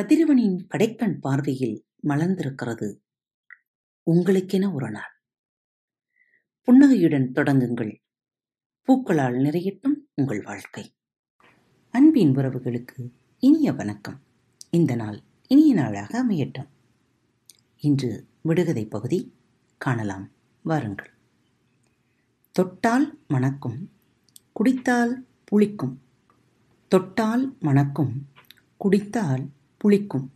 கதிரவனின் கடைக்கண் பார்வையில் மலர்ந்திருக்கிறது. உங்களுக்கென ஒரு நாள். புன்னகையுடன் தொடங்குங்கள். பூக்களால் நிறையட்டும் உங்கள் வாழ்க்கை. அன்பின் உறவுகளுக்கு இனிய வணக்கம். இந்த நாள் இனிய நாளாக அமையட்டும். இன்று விடுகதை பகுதி காணலாம். வாருங்கள். தொட்டால் மணக்கும் குடித்தால் புளிக்கும். தொட்டால் மணக்கும் குடித்தால் புளிக்கும்.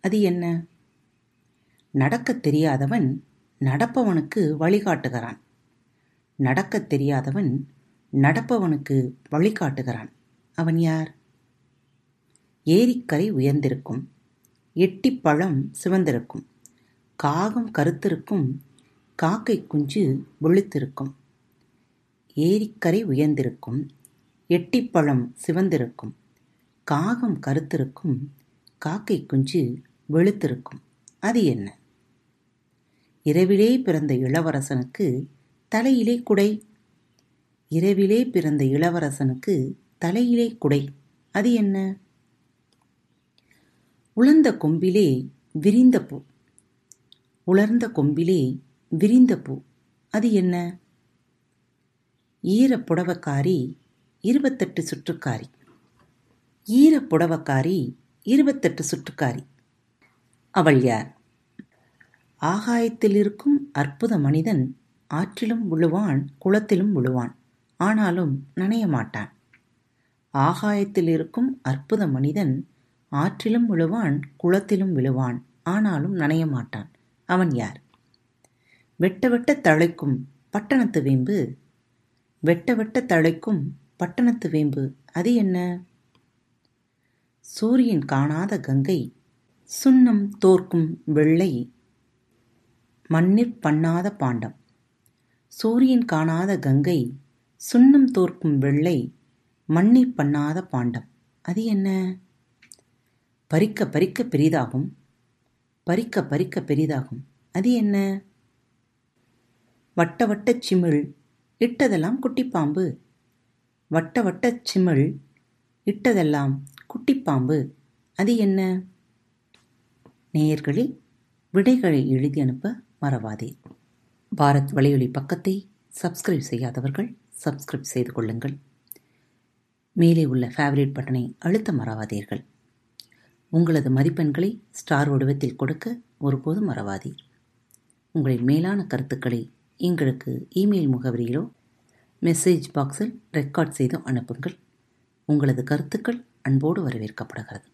அது என்ன? நடக்கத் தெரியாதவன் நடப்பவனுக்கு வழிகாட்டுகிறான். நடக்கத் தெரியாதவன் நடப்பவனுக்கு வழிகாட்டுகிறான். அவன் யார்? ஏரிக்கரை உயர்ந்திருக்கும். எட்டி பழம் சிவந்திருக்கும். காகம் கருத்திருக்கும். காக்கை குஞ்சு வெளுத்திருக்கும் ஏரிக்கரை உயர்ந்திருக்கும். எட்டிப்பழம் சிவந்திருக்கும். காகம் கருத்திருக்கும். காக்கை குஞ்சு வெளுத்திருக்கும். அது என்ன? இரவிலே பிறந்த இளவரசனுக்கு தலையிலே குடை. இரவிலே பிறந்த இளவரசனுக்கு தலையிலே குடை. அது என்ன? உலர்ந்த கொம்பிலே விரிந்த பூ. உலர்ந்த கொம்பிலே விரிந்த பூ. அது என்ன? ஈரப் புடவக்காரி இருபத்தெட்டு சுற்றுக்காரி. ஈரப் புடவக்காரி இருபத்தெட்டு சுற்றுக்காரி அவள் யார்? ஆகாயத்தில் இருக்கும் அற்புத மனிதன் ஆற்றிலும் விழுவான் குளத்திலும் விழுவான். ஆனாலும் நனைய மாட்டான். ஆகாயத்தில் இருக்கும் அற்புத மனிதன் ஆற்றிலும் விழுவான் குளத்திலும் விழுவான். ஆனாலும் நனைய மாட்டான். அவன் யார்? வெட்ட வெட்ட தழைக்கும் பட்டணத்து வேம்பு. வெட்ட வெட்ட தழைக்கும் பட்டணத்து வேம்பு. அது என்ன? சூரியன் காணாத கங்கை சுண்ணம் தோற்கும் வெள்ளை மண்ணிற் பண்ணாத பாண்டம். சூரியன் காணாத கங்கை சுண்ணம் தோற்கும் வெள்ளை மண்ணிற் பண்ணாத பாண்டம். அது என்ன? பறிக்க பறிக்க பெரிதாகும். பறிக்க பறிக்க பெரிதாகும். அது என்ன? வட்ட வட்ட சிமிழ் இட்டதெல்லாம் குட்டிப்பாம்பு. வட்ட வட்ட சிமிழ் இட்டதெல்லாம் குட்டிப்பாம்பு. அது என்ன? நேயர்களே விடைகளை எழுதி அனுப்ப மறவாதே. பாரத் வலையொலி பக்கத்தை சப்ஸ்கிரைப் செய்யாதவர்கள் சப்ஸ்கிரைப் செய்து கொள்ளுங்கள். மேலே உள்ள ஃபேவரேட் பட்டனை அழுத்த மறவாதீர்கள். உங்களது மதிப்பெண்களை ஸ்டார் வடிவத்தில் கொடுக்க ஒருபோதும் மறவாதீர் உங்களின் மேலான கருத்துக்களை எங்களுக்கு இமெயில் முகவரியிலோ மெசேஜ் பாக்ஸில் ரெக்கார்ட் செய்து அனுப்புங்கள். உங்களது கருத்துக்கள் அன்போடு வரவேற்கப்படுகிறது.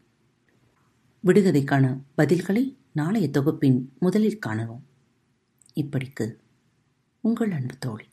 விடுகதைக்கான பதில்களை நாளைய தொகுப்பின் முதலில் காணவும். இப்படிக்கு உங்கள் அன்பு தோழி.